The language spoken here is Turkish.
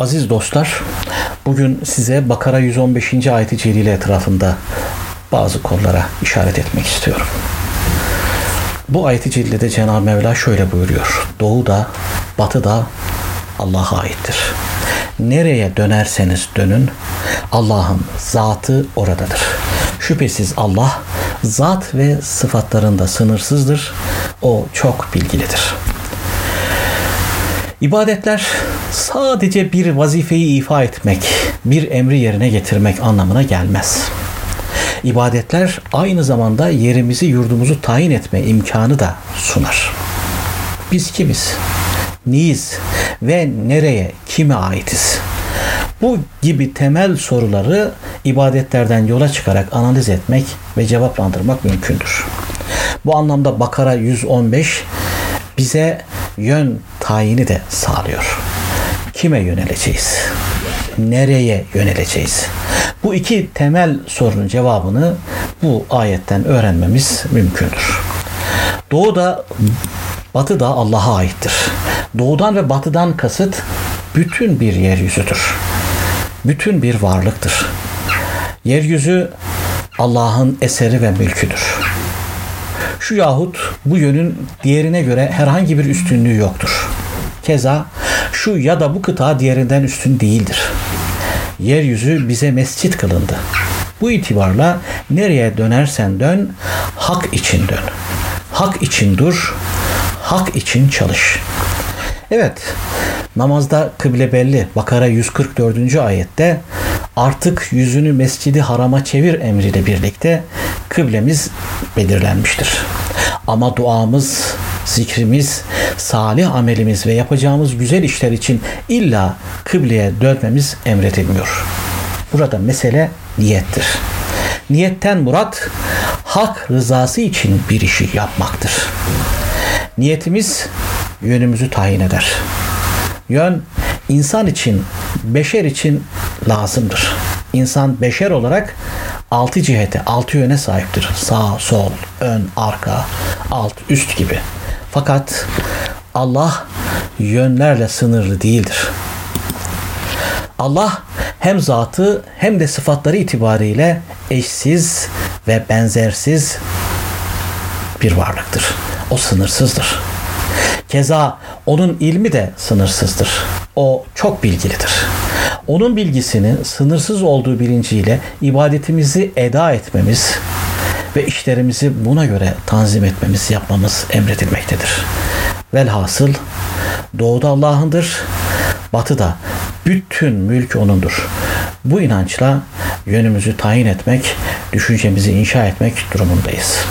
Aziz dostlar, bugün size Bakara 115. ayeti celile etrafında bazı konulara işaret etmek istiyorum. Bu ayeti celilede Cenab-ı Mevla şöyle buyuruyor. Doğu da, batı da Allah'a aittir. Nereye dönerseniz dönün, Allah'ın zatı oradadır. Şüphesiz Allah zat ve sıfatlarında sınırsızdır. O çok bilgilidir. İbadetler sadece bir vazifeyi ifa etmek, bir emri yerine getirmek anlamına gelmez. İbadetler aynı zamanda yerimizi, yurdumuzu tayin etme imkanı da sunar. Biz kimiz? Neyiz? Ve nereye, kime aitiz? Bu gibi temel soruları ibadetlerden yola çıkarak analiz etmek ve cevaplandırmak mümkündür. Bu anlamda Bakara 115 bize yön tayini de sağlıyor. Kime yöneleceğiz? Nereye yöneleceğiz? Bu iki temel sorunun cevabını bu ayetten öğrenmemiz mümkündür. Doğu da batı da Allah'a aittir. Doğudan ve batıdan kasıt bütün bir yeryüzüdür. Bütün bir varlıktır. Yeryüzü Allah'ın eseri ve mülküdür. Şu yahut bu yönün diğerine göre herhangi bir üstünlüğü yoktur. Keza şu ya da bu kıta diğerinden üstün değildir. Yeryüzü bize mescit kılındı. Bu itibarla nereye dönersen dön, hak için dön. Hak için dur, hak için çalış. Evet, namazda kıble belli. Bakara 144. ayette artık yüzünü mescidi harama çevir emriyle birlikte kıblemiz belirlenmiştir. Ama duamız, zikrimiz, salih amelimiz ve yapacağımız güzel işler için illa kıbleye dönmemiz emredilmiyor. Burada mesele niyettir. Niyetten murat hak rızası için bir işi yapmaktır. Niyetimiz yönümüzü tayin eder. Yön insan için, beşer için lazımdır. İnsan beşer olarak altı cihete, altı yöne sahiptir. Sağ, sol, ön, arka, alt, üst gibi. Fakat Allah yönlerle sınırlı değildir. Allah hem zatı hem de sıfatları itibariyle eşsiz ve benzersiz bir varlıktır. O sınırsızdır. Keza onun ilmi de sınırsızdır. O çok bilgilidir. Onun bilgisinin sınırsız olduğu bilinciyle ibadetimizi eda etmemiz ve işlerimizi buna göre tanzim etmemiz, yapmamız emredilmektedir. Velhasıl doğuda Allah'ındır, batıda bütün mülk O'nundur. Bu inançla yönümüzü tayin etmek, düşüncemizi inşa etmek durumundayız.